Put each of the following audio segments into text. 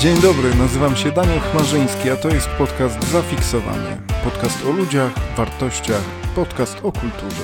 Dzień dobry, nazywam się Daniel Chmarzyński, a to jest podcast Zafiksowany. Podcast o ludziach, wartościach, podcast o kulturze.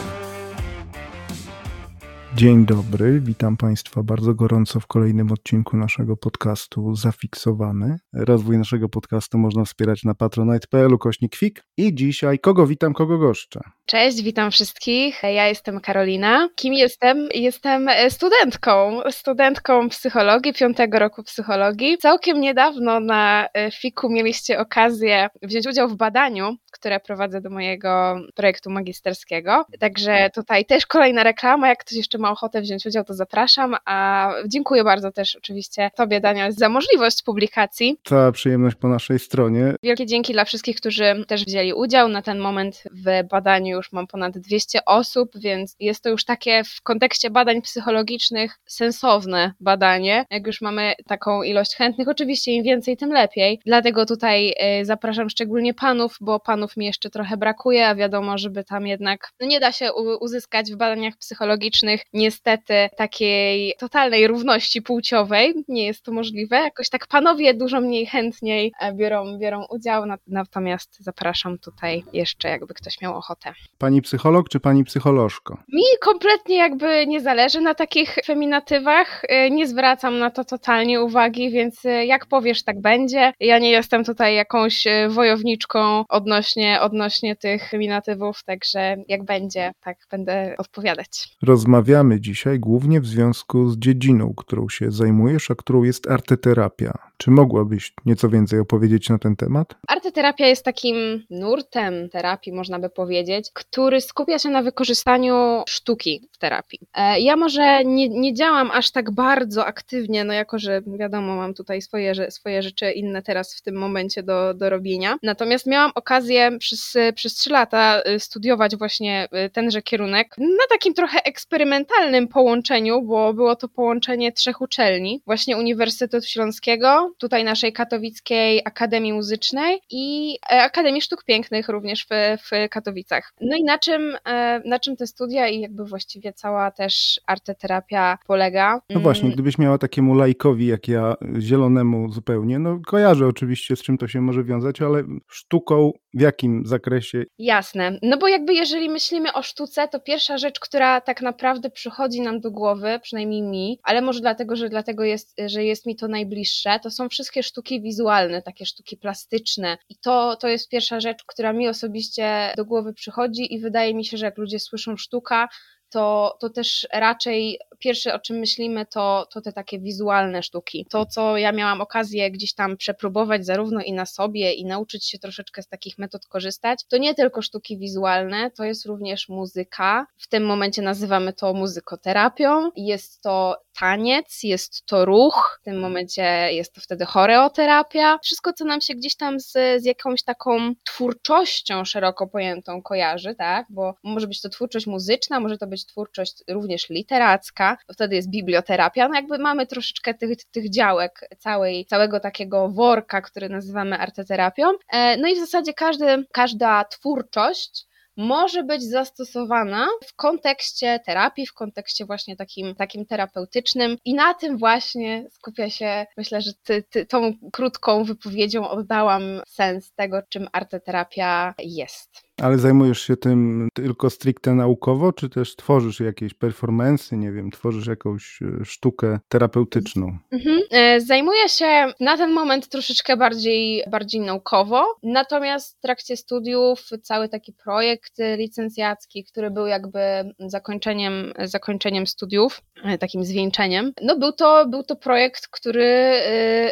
Dzień dobry, witam Państwa bardzo gorąco w kolejnym odcinku naszego podcastu Zafiksowany. Rozwój naszego podcastu można wspierać na patronite.pl kośnik i dzisiaj kogo witam, kogo goszczę. Cześć, witam wszystkich. Ja jestem Karolina. Kim jestem? Jestem studentką, studentką psychologii, piątego roku psychologii. Całkiem niedawno na fiku mieliście okazję wziąć udział w badaniu, które prowadzę do mojego projektu magisterskiego. Także tutaj też kolejna reklama. Jak ktoś jeszcze ma ochotę wziąć udział, to zapraszam. A dziękuję bardzo też oczywiście Tobie, Daniel, za możliwość publikacji. Cała przyjemność po naszej stronie. Wielkie dzięki dla wszystkich, którzy też wzięli udział. Na ten moment w badaniu już mam ponad 200 osób, więc jest to już takie w kontekście badań psychologicznych sensowne badanie. Jak już mamy taką ilość chętnych, oczywiście im więcej, tym lepiej. Dlatego tutaj y, zapraszam szczególnie panów, bo panów mi jeszcze trochę brakuje, a wiadomo, żeby tam jednak no nie da się uzyskać w badaniach psychologicznych niestety takiej totalnej równości płciowej. Nie jest to możliwe. Jakoś tak panowie dużo mniej chętniej e, biorą, biorą udział, natomiast zapraszam tutaj jeszcze, jakby ktoś miał ochotę. Pani psycholog czy pani psycholożko? Mi kompletnie jakby nie zależy na takich feminatywach. E, nie zwracam na to totalnie uwagi, więc e, jak powiesz, tak będzie. Ja nie jestem tutaj jakąś wojowniczką odnośnie, odnośnie tych feminatywów, także jak będzie, tak będę odpowiadać. Rozmawiamy dzisiaj głównie w związku z dziedziną, którą się zajmujesz, a którą jest arteterapia. Czy mogłabyś nieco więcej opowiedzieć na ten temat? Arteterapia jest takim nurtem terapii, można by powiedzieć, który skupia się na wykorzystaniu sztuki w terapii. E, ja może nie, nie działam aż tak bardzo aktywnie, no jako że wiadomo, mam tutaj swoje, swoje rzeczy inne teraz w tym momencie do, do robienia. Natomiast miałam okazję przez, przez 3 lata y, studiować właśnie y, tenże kierunek na takim trochę eksperymentalnym połączeniu, bo było to połączenie trzech uczelni, właśnie Uniwersytetu Śląskiego, tutaj naszej katowickiej Akademii Muzycznej i e, Akademii Sztuk Pięknych również w, w Katowicach. No i na czym, e, na czym te studia i jakby właściwie cała też arteterapia polega? No właśnie, gdybyś miała takiemu lajkowi jak ja, zielonemu zupełnie, no kojarzę oczywiście z czym to się może wiązać, ale sztuką w jakim zakresie? Jasne, no bo jakby jeżeli myślimy o sztuce, to pierwsza rzecz, która tak naprawdę przychodzi nam do głowy, przynajmniej mi, ale może dlatego, że dlatego jest, że jest mi to najbliższe, to są wszystkie sztuki wizualne, takie sztuki plastyczne. I to, to jest pierwsza rzecz, która mi osobiście do głowy przychodzi i wydaje mi się, że jak ludzie słyszą sztuka, to, to też raczej pierwsze o czym myślimy to, to te takie wizualne sztuki. To, co ja miałam okazję gdzieś tam przepróbować zarówno i na sobie i nauczyć się troszeczkę z takich metod korzystać, to nie tylko sztuki wizualne, to jest również muzyka. W tym momencie nazywamy to muzykoterapią. Jest to taniec, jest to ruch, w tym momencie jest to wtedy choreoterapia. Wszystko, co nam się gdzieś tam z, z jakąś taką twórczością szeroko pojętą kojarzy, tak? Bo może być to twórczość muzyczna, może to być twórczość również literacka, wtedy jest biblioterapia. No jakby mamy troszeczkę tych, tych działek całej, całego takiego worka, który nazywamy arteterapią. E, no i w zasadzie każdy, każda twórczość może być zastosowana w kontekście terapii, w kontekście właśnie takim, takim terapeutycznym i na tym właśnie skupia się, myślę, że ty, ty, tą krótką wypowiedzią oddałam sens tego, czym arteterapia jest. Ale zajmujesz się tym tylko stricte naukowo, czy też tworzysz jakieś performance, nie wiem, tworzysz jakąś e, sztukę terapeutyczną? Mhm. E, zajmuję się na ten moment troszeczkę bardziej, bardziej naukowo, natomiast w trakcie studiów cały taki projekt licencjacki, który był jakby zakończeniem, zakończeniem studiów, e, takim zwieńczeniem, no był to, był to projekt, który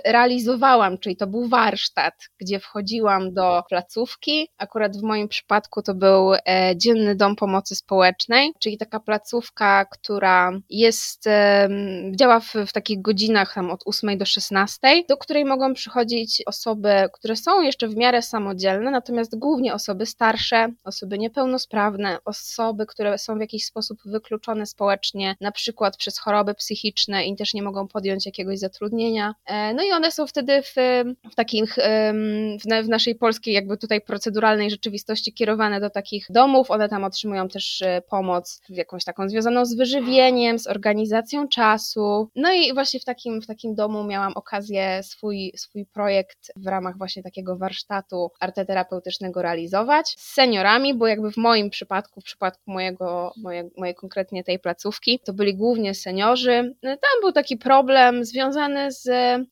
realizowałam, czyli to był warsztat, gdzie wchodziłam do placówki, akurat w moim przypadku przypadku to był e, Dzienny Dom Pomocy Społecznej, czyli taka placówka, która jest, działa w, w takich godzinach tam od 8 do 16, do której mogą przychodzić osoby, które są jeszcze w miarę samodzielne, natomiast głównie osoby starsze, osoby niepełnosprawne, osoby, które są w jakiś sposób wykluczone społecznie, na przykład przez choroby psychiczne i też nie mogą podjąć jakiegoś zatrudnienia. E, no i one są wtedy w, w takich, w naszej polskiej jakby tutaj proceduralnej rzeczywistości skierowane do takich domów, one tam otrzymują też e, pomoc jakąś taką związaną z wyżywieniem, z organizacją czasu. No i właśnie w takim, w takim domu miałam okazję swój, swój projekt w ramach właśnie takiego warsztatu arteterapeutycznego realizować z seniorami, bo jakby w moim przypadku, w przypadku mojego, moje, mojej konkretnie tej placówki, to byli głównie seniorzy. No tam był taki problem związany z,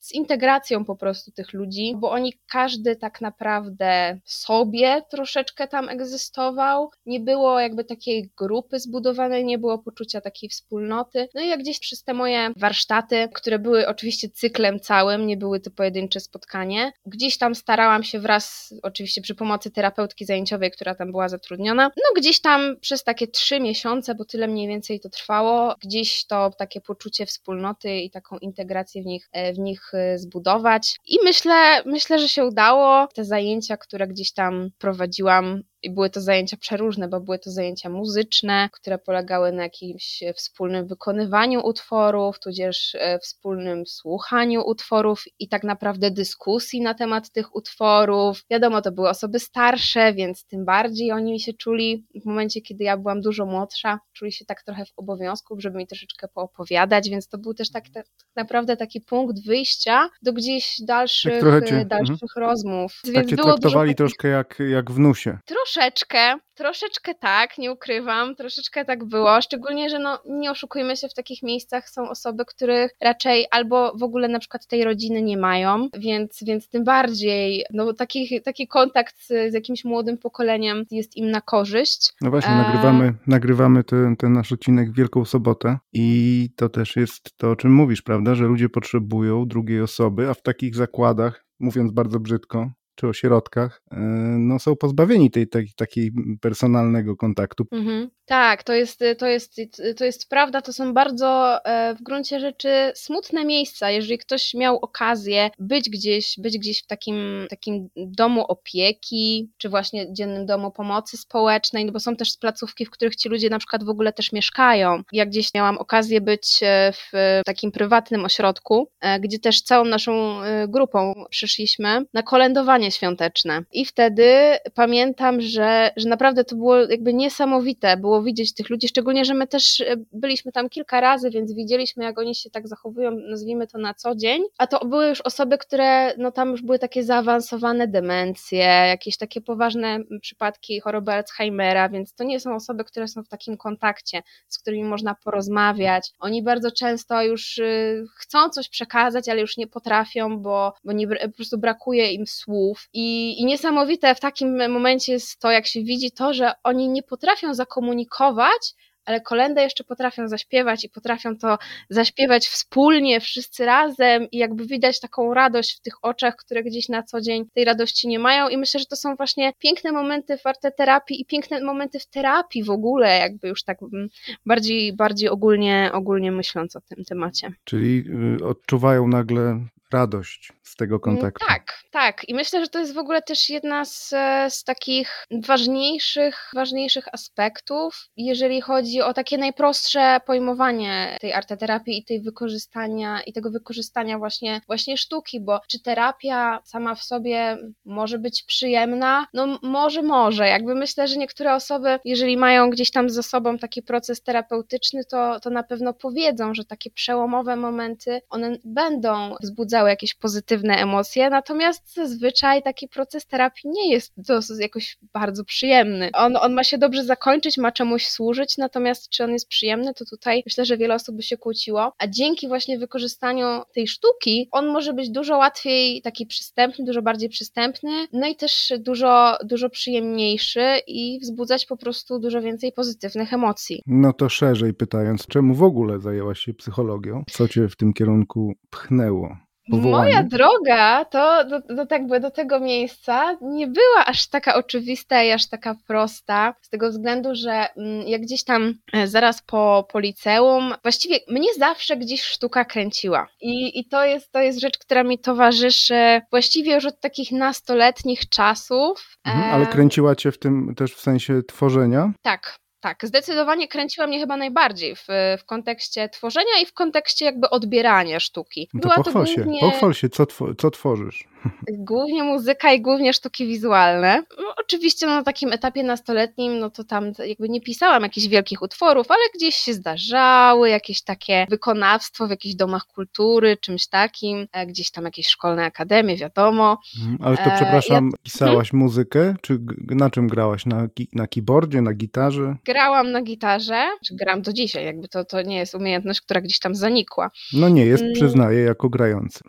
z integracją po prostu tych ludzi, bo oni każdy tak naprawdę sobie troszeczkę tam egzystował. Nie było jakby takiej grupy zbudowanej, nie było poczucia takiej wspólnoty. No i jak gdzieś przez te moje warsztaty, które były oczywiście cyklem całym, nie były to pojedyncze spotkanie, gdzieś tam starałam się wraz, oczywiście przy pomocy terapeutki zajęciowej, która tam była zatrudniona, no gdzieś tam przez takie trzy miesiące, bo tyle mniej więcej to trwało, gdzieś to takie poczucie wspólnoty i taką integrację w nich, e, w nich e, zbudować. I myślę, myślę, że się udało. Te zajęcia, które gdzieś tam prowadziłam, i były to zajęcia przeróżne, bo były to zajęcia muzyczne, które polegały na jakimś wspólnym wykonywaniu utworów, tudzież e, wspólnym słuchaniu utworów i tak naprawdę dyskusji na temat tych utworów. Wiadomo, to były osoby starsze, więc tym bardziej oni się czuli w momencie, kiedy ja byłam dużo młodsza, czuli się tak trochę w obowiązku, żeby mi troszeczkę poopowiadać, więc to był też tak, tak naprawdę taki punkt wyjścia do gdzieś dalszych, tak dalszych mhm. rozmów. Tak więc cię traktowali troszkę jak, jak wnusie. Troszkę troszeczkę, troszeczkę tak, nie ukrywam, troszeczkę tak było, szczególnie, że no nie oszukujmy się, w takich miejscach są osoby, których raczej albo w ogóle na przykład tej rodziny nie mają, więc, więc tym bardziej, no taki, taki kontakt z, z jakimś młodym pokoleniem jest im na korzyść. No właśnie, nagrywamy, e... nagrywamy ten, ten nasz odcinek w Wielką Sobotę i to też jest to, o czym mówisz, prawda, że ludzie potrzebują drugiej osoby, a w takich zakładach, mówiąc bardzo brzydko, czy o środkach, e, no, są pozbawieni tej, tej takiej personalnego kontaktu. Mhm. Tak, to jest, to, jest, to jest prawda, to są bardzo e, w gruncie rzeczy smutne miejsca. Jeżeli ktoś miał okazję być gdzieś, być gdzieś w takim, takim domu opieki, czy właśnie dziennym domu pomocy społecznej, no bo są też placówki, w których ci ludzie na przykład w ogóle też mieszkają. Ja gdzieś miałam okazję być e, w takim prywatnym ośrodku, gdzie też całą naszą grupą przyszliśmy na kolędowanie świąteczne. I wtedy pamiętam, że, że naprawdę to było jakby niesamowite, było widzieć tych ludzi, szczególnie, że my też e, byliśmy tam kilka razy, więc widzieliśmy, jak oni się tak zachowują, nazwijmy to na co dzień, a to były już osoby, które, no tam już były takie zaawansowane demencje, jakieś takie poważne przypadki choroby Alzheimera, więc to nie są osoby, które są w takim kontakcie, z którymi można porozmawiać. Oni bardzo często już y, chcą coś przekazać, ale już nie potrafią, bo, bo nie, po prostu brakuje im słów, i, I niesamowite w takim momencie jest to, jak się widzi to, że oni nie potrafią zakomunikować, ale kolendę jeszcze potrafią zaśpiewać i potrafią to zaśpiewać wspólnie, wszyscy razem i jakby widać taką radość w tych oczach, które gdzieś na co dzień tej radości nie mają i myślę, że to są właśnie piękne momenty w arteterapii i piękne momenty w terapii w ogóle, jakby już tak mm, bardziej, bardziej ogólnie, ogólnie myśląc o tym temacie. Czyli y, odczuwają nagle radość z tego mm, kontaktu. Tak, tak. I myślę, że to jest w ogóle też jedna z, z takich ważniejszych, ważniejszych aspektów, jeżeli chodzi o takie najprostsze pojmowanie tej arteterapii i tej wykorzystania i tego wykorzystania właśnie, właśnie sztuki, bo czy terapia sama w sobie może być przyjemna? No może, może. Jakby myślę, że niektóre osoby, jeżeli mają gdzieś tam za sobą taki proces terapeutyczny, to, to na pewno powiedzą, że takie przełomowe momenty, one będą wzbudzały jakieś pozytywne emocje, natomiast zazwyczaj taki proces terapii nie jest jakoś bardzo przyjemny. On, on ma się dobrze zakończyć, ma czemuś służyć, natomiast czy on jest przyjemny, to tutaj myślę, że wiele osób by się kłóciło, a dzięki właśnie wykorzystaniu tej sztuki, on może być dużo łatwiej taki przystępny, dużo bardziej przystępny, no i też dużo, dużo przyjemniejszy i wzbudzać po prostu dużo więcej pozytywnych emocji. No to szerzej pytając, czemu w ogóle zajęłaś się psychologią? Co cię w tym kierunku pchnęło? Powołanie. Moja droga to do, do, tak do tego miejsca nie była aż taka oczywista i aż taka prosta, z tego względu, że mm, jak gdzieś tam e, zaraz po, po liceum, właściwie mnie zawsze gdzieś sztuka kręciła. I, i to, jest, to jest rzecz, która mi towarzyszy właściwie już od takich nastoletnich czasów. Mhm, ale kręciła cię w tym też w sensie tworzenia? Tak, tak, zdecydowanie kręciła mnie chyba najbardziej w, w kontekście tworzenia i w kontekście jakby odbierania sztuki. No to Była pochwal to głównie... się, pochwal się, co, tw co tworzysz. Głównie muzyka i głównie sztuki wizualne. No, oczywiście no, na takim etapie nastoletnim, no to tam jakby nie pisałam jakichś wielkich utworów, ale gdzieś się zdarzały jakieś takie wykonawstwo w jakichś domach kultury, czymś takim, e, gdzieś tam jakieś szkolne akademie, wiadomo. Mhm, ale to przepraszam, ja... pisałaś hmm? muzykę, czy na czym grałaś? Na, na keyboardzie, na gitarze? Grałam na gitarze, czy gram do dzisiaj, jakby to, to nie jest umiejętność, która gdzieś tam zanikła. No nie jest, mm. przyznaję, jako grający.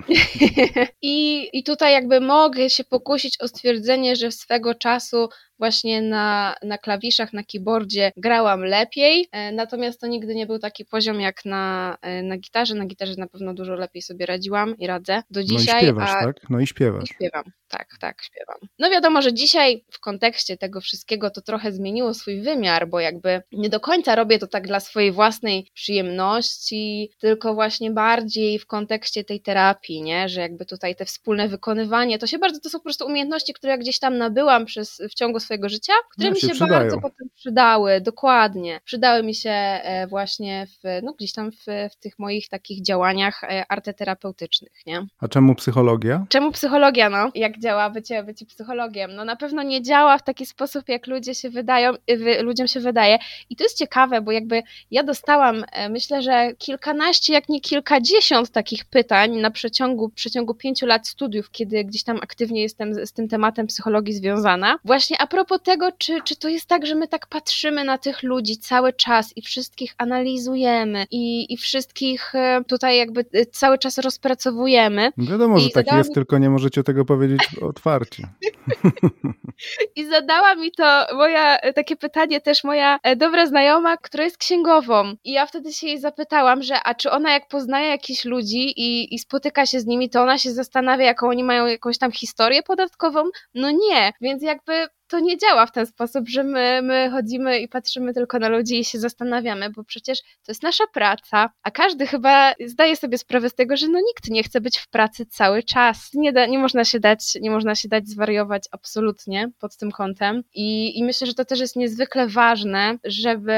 I, I tutaj jakby mogę się pokusić o stwierdzenie, że swego czasu właśnie na, na klawiszach, na keyboardzie grałam lepiej, e, natomiast to nigdy nie był taki poziom jak na, e, na gitarze. Na gitarze na pewno dużo lepiej sobie radziłam i radzę do dzisiaj. No i śpiewasz, a... tak? No i śpiewasz. I śpiewam, tak, tak, śpiewam. No wiadomo, że dzisiaj w kontekście tego wszystkiego to trochę zmieniło swój wymiar, bo jakby nie do końca robię to tak dla swojej własnej przyjemności, tylko właśnie bardziej w kontekście tej terapii, nie? Że jakby tutaj te wspólne wykonywanie, to się bardzo, to są po prostu umiejętności, które ja gdzieś tam nabyłam przez, w ciągu swojego życia, które no, mi się, się bardzo potem przydały, dokładnie. Przydały mi się e, właśnie w, no gdzieś tam w, w tych moich takich działaniach e, arteterapeutycznych, nie? A czemu psychologia? Czemu psychologia, no? Jak działa bycie, bycie psychologiem? No na pewno nie działa w taki sposób, jak ludzie się wydają, ludziom się wydaje. I to jest ciekawe, bo jakby ja dostałam, e, myślę, że kilkanaście, jak nie kilkadziesiąt takich pytań na przeciągu, przeciągu pięciu lat studiów, kiedy gdzieś tam aktywnie jestem z, z tym tematem psychologii związana. Właśnie a propos tego, czy, czy to jest tak, że my tak patrzymy na tych ludzi cały czas i wszystkich analizujemy i, i wszystkich e, tutaj jakby e, cały czas rozpracowujemy. Wiadomo, że tak jest, mi... tylko nie możecie tego powiedzieć otwarcie. I zadała mi to moja, e, takie pytanie też moja dobra znajoma, która jest księgową. I ja wtedy się jej zapytałam, że a czy ona jak poznaje jakichś ludzi i, i spotyka się z nimi, to ona się zastanawia, jaką oni mają jakąś tam historię podatkową? No nie, więc jakby to nie działa w ten sposób, że my, my chodzimy i patrzymy tylko na ludzi i się zastanawiamy, bo przecież to jest nasza praca, a każdy chyba zdaje sobie sprawę z tego, że no nikt nie chce być w pracy cały czas. Nie, da, nie, można, się dać, nie można się dać zwariować absolutnie pod tym kątem I, i myślę, że to też jest niezwykle ważne, żeby,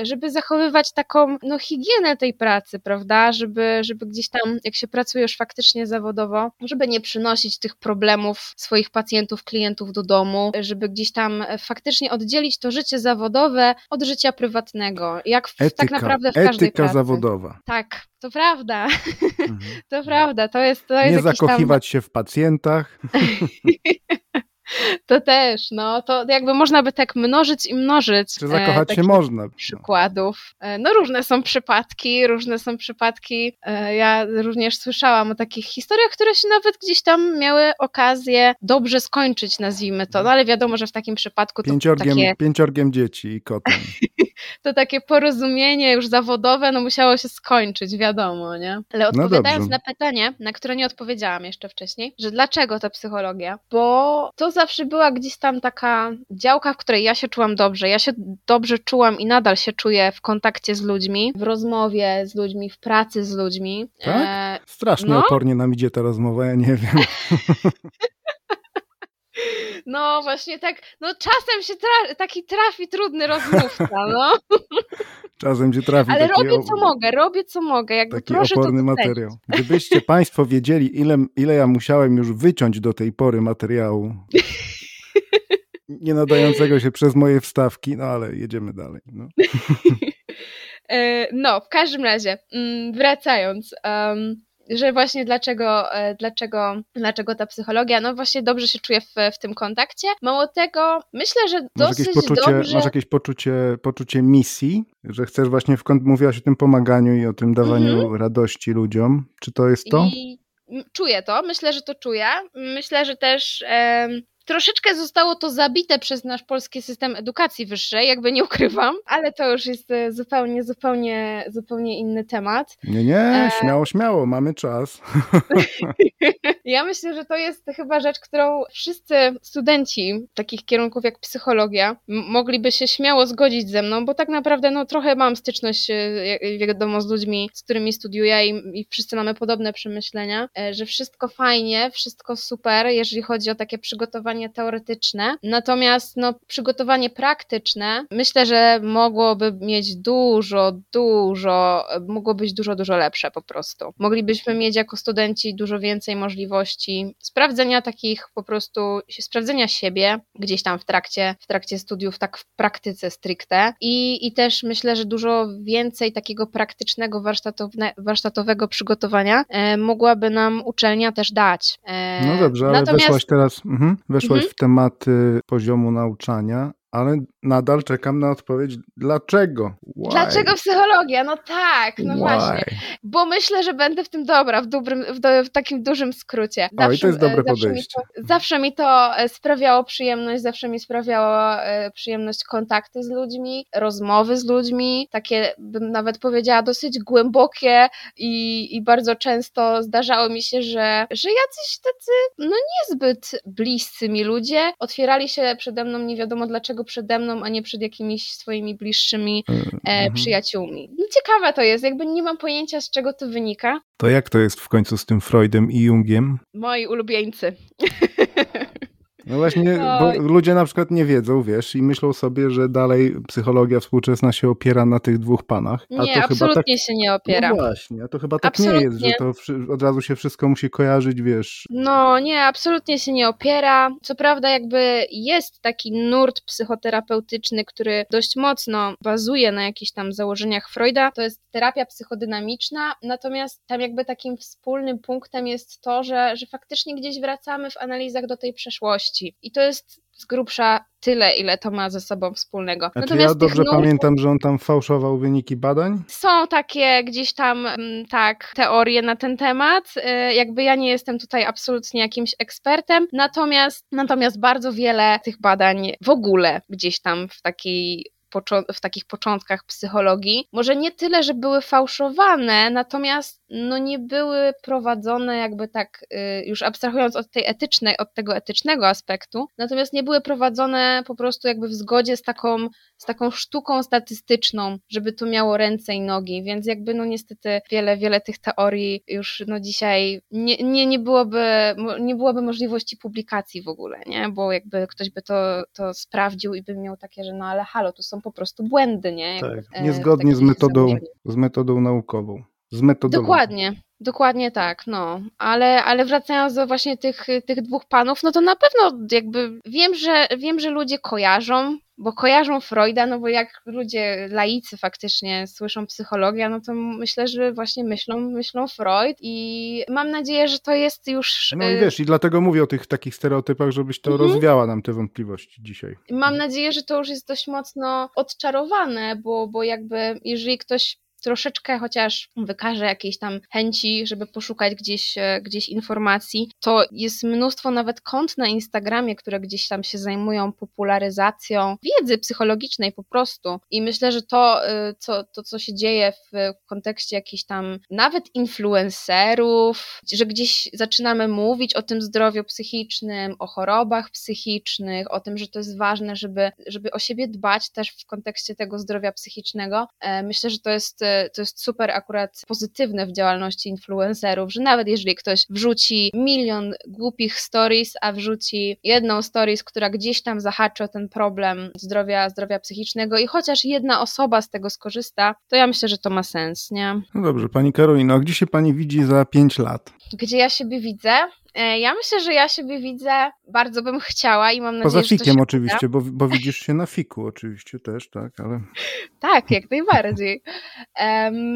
y, żeby zachowywać taką no, higienę tej pracy, prawda, żeby, żeby gdzieś tam, jak się pracuje już faktycznie zawodowo, żeby nie przynosić tych problemów swoich pacjentów, klientów do domu, żeby gdzieś tam faktycznie oddzielić to życie zawodowe od życia prywatnego. Jak w, etyka, tak naprawdę w każdej etyka pracy. zawodowa. Tak, to prawda. Mhm. To prawda. To jest, to jest Nie zakochiwać tam... się w pacjentach. To też, no, to jakby można by tak mnożyć i mnożyć. Czy zakochać e, się można. Przykładów. E, no różne są przypadki, różne są przypadki. E, ja również słyszałam o takich historiach, które się nawet gdzieś tam miały okazję dobrze skończyć, nazwijmy to, no ale wiadomo, że w takim przypadku to pięciorgiem, takie... Pięciorgiem dzieci i kotem. to takie porozumienie już zawodowe, no musiało się skończyć, wiadomo, nie? Ale no odpowiadając no na pytanie, na które nie odpowiedziałam jeszcze wcześniej, że dlaczego ta psychologia? Bo to zawsze była gdzieś tam taka działka, w której ja się czułam dobrze. Ja się dobrze czułam i nadal się czuję w kontakcie z ludźmi, w rozmowie z ludźmi, w pracy z ludźmi. Tak? E... Strasznie no? opornie nam idzie ta rozmowa, ja nie wiem. No właśnie tak, no czasem się tra taki trafi trudny rozmówca, no. Czasem się trafi. Ale robię co mogę, robię co mogę. Jakby taki proszę oporny materiał. Gdybyście Państwo wiedzieli, ile, ile ja musiałem już wyciąć do tej pory materiału. Nie nadającego się przez moje wstawki, no ale jedziemy dalej. No, e, no w każdym razie, mm, wracając. Um, że właśnie dlaczego, e, dlaczego, dlaczego ta psychologia, no właśnie dobrze się czuję w, w tym kontakcie. Mało tego, myślę, że dosyć masz poczucie, dobrze... Masz jakieś poczucie, poczucie misji, że chcesz właśnie, w, mówiłaś o tym pomaganiu i o tym dawaniu mm -hmm. radości ludziom. Czy to jest to? I czuję to, myślę, że to czuję. Myślę, że też... Troszeczkę zostało to zabite przez nasz polski system edukacji wyższej, jakby nie ukrywam, ale to już jest e, zupełnie, zupełnie, zupełnie inny temat. Nie, nie, e, śmiało, śmiało, mamy czas. Ja myślę, że to jest chyba rzecz, którą wszyscy studenci takich kierunków jak psychologia mogliby się śmiało zgodzić ze mną, bo tak naprawdę no, trochę mam styczność, e, wiadomo, z ludźmi, z którymi studiuję i, i wszyscy mamy podobne przemyślenia, że wszystko fajnie, wszystko super, jeżeli chodzi o takie przygotowanie przygotowanie teoretyczne, natomiast no, przygotowanie praktyczne myślę, że mogłoby mieć dużo, dużo, mogło być dużo, dużo lepsze po prostu. Moglibyśmy mieć jako studenci dużo więcej możliwości sprawdzenia takich po prostu, sprawdzenia siebie gdzieś tam w trakcie, w trakcie studiów, tak w praktyce stricte i, i też myślę, że dużo więcej takiego praktycznego warsztatowe, warsztatowego przygotowania e, mogłaby nam uczelnia też dać. E, no dobrze, ale Natomiast... weszłaś teraz, mhm, weszłaś mhm. w tematy poziomu nauczania, ale nadal czekam na odpowiedź, dlaczego? Why? Dlaczego psychologia? No tak, no Why? właśnie. Bo myślę, że będę w tym dobra, w, dobrym, w, do, w takim dużym skrócie. Zawsze, o, i to jest dobre zawsze podejście. Mi to, zawsze mi to e, sprawiało przyjemność, zawsze mi sprawiało e, przyjemność kontakty z ludźmi, rozmowy z ludźmi, takie bym nawet powiedziała dosyć głębokie i, i bardzo często zdarzało mi się, że, że jacyś tacy no niezbyt bliscy mi ludzie otwierali się przede mną nie wiadomo dlaczego przede mną a nie przed jakimiś swoimi bliższymi e, mhm. przyjaciółmi. No ciekawe to jest, jakby nie mam pojęcia z czego to wynika. To jak to jest w końcu z tym Freudem i Jungiem? Moi ulubieńcy. No właśnie, no. bo ludzie na przykład nie wiedzą, wiesz, i myślą sobie, że dalej psychologia współczesna się opiera na tych dwóch panach. A nie, to absolutnie chyba tak... się nie opiera. No właśnie, a to chyba tak absolutnie. nie jest, że to od razu się wszystko musi kojarzyć, wiesz. No nie, absolutnie się nie opiera. Co prawda jakby jest taki nurt psychoterapeutyczny, który dość mocno bazuje na jakichś tam założeniach Freuda, to jest terapia psychodynamiczna, natomiast tam jakby takim wspólnym punktem jest to, że, że faktycznie gdzieś wracamy w analizach do tej przeszłości i to jest z grubsza tyle, ile to ma ze sobą wspólnego. A Natomiast ja dobrze nurtów, pamiętam, że on tam fałszował wyniki badań? Są takie gdzieś tam, mm, tak, teorie na ten temat. Y, jakby ja nie jestem tutaj absolutnie jakimś ekspertem, natomiast, natomiast bardzo wiele tych badań w ogóle gdzieś tam w takiej w takich początkach psychologii, może nie tyle, że były fałszowane, natomiast no nie były prowadzone jakby tak, y, już abstrahując od tej etycznej, od tego etycznego aspektu, natomiast nie były prowadzone po prostu jakby w zgodzie z taką, z taką sztuką statystyczną, żeby to miało ręce i nogi, więc jakby no niestety wiele, wiele tych teorii już no dzisiaj nie, nie, nie, byłoby, nie byłoby możliwości publikacji w ogóle, nie, bo jakby ktoś by to, to sprawdził i by miał takie, że no ale halo, tu są po prostu błędy, nie? Jakby, tak, niezgodnie z metodą, z metodą naukową. Z metodologią. Dokładnie, dokładnie tak, no. Ale, ale wracając do właśnie tych, tych dwóch panów, no to na pewno jakby wiem, że wiem, że ludzie kojarzą, bo kojarzą Freuda, no bo jak ludzie laicy faktycznie słyszą psychologia, no to myślę, że właśnie myślą, myślą Freud i mam nadzieję, że to jest już... No i y, wiesz, i dlatego mówię o tych takich stereotypach, żebyś to mhm. rozwiała nam te wątpliwości dzisiaj. Mam nadzieję, że to już jest dość mocno odczarowane, bo, bo jakby jeżeli ktoś troszeczkę chociaż wykaże jakiejś tam chęci, żeby poszukać gdzieś, e, gdzieś informacji, to jest mnóstwo nawet kont na Instagramie, które gdzieś tam się zajmują popularyzacją wiedzy psychologicznej po prostu. I myślę, że to, e, co, to, co się dzieje w kontekście jakichś tam nawet influencerów, że gdzieś zaczynamy mówić o tym zdrowiu psychicznym, o chorobach psychicznych, o tym, że to jest ważne, żeby, żeby o siebie dbać też w kontekście tego zdrowia psychicznego. E, myślę, że to jest to jest super akurat pozytywne w działalności influencerów, że nawet jeżeli ktoś wrzuci milion głupich stories, a wrzuci jedną stories, która gdzieś tam zahaczy o ten problem zdrowia, zdrowia psychicznego i chociaż jedna osoba z tego skorzysta, to ja myślę, że to ma sens, nie? No dobrze, pani Karolino, gdzie się pani widzi za pięć lat? Gdzie ja siebie widzę? E, ja myślę, że ja siebie widzę, bardzo bym chciała i mam nadzieję, Poza fikiem że oczywiście, bo, bo widzisz się na fiku oczywiście też, tak, ale... Tak, jak najbardziej.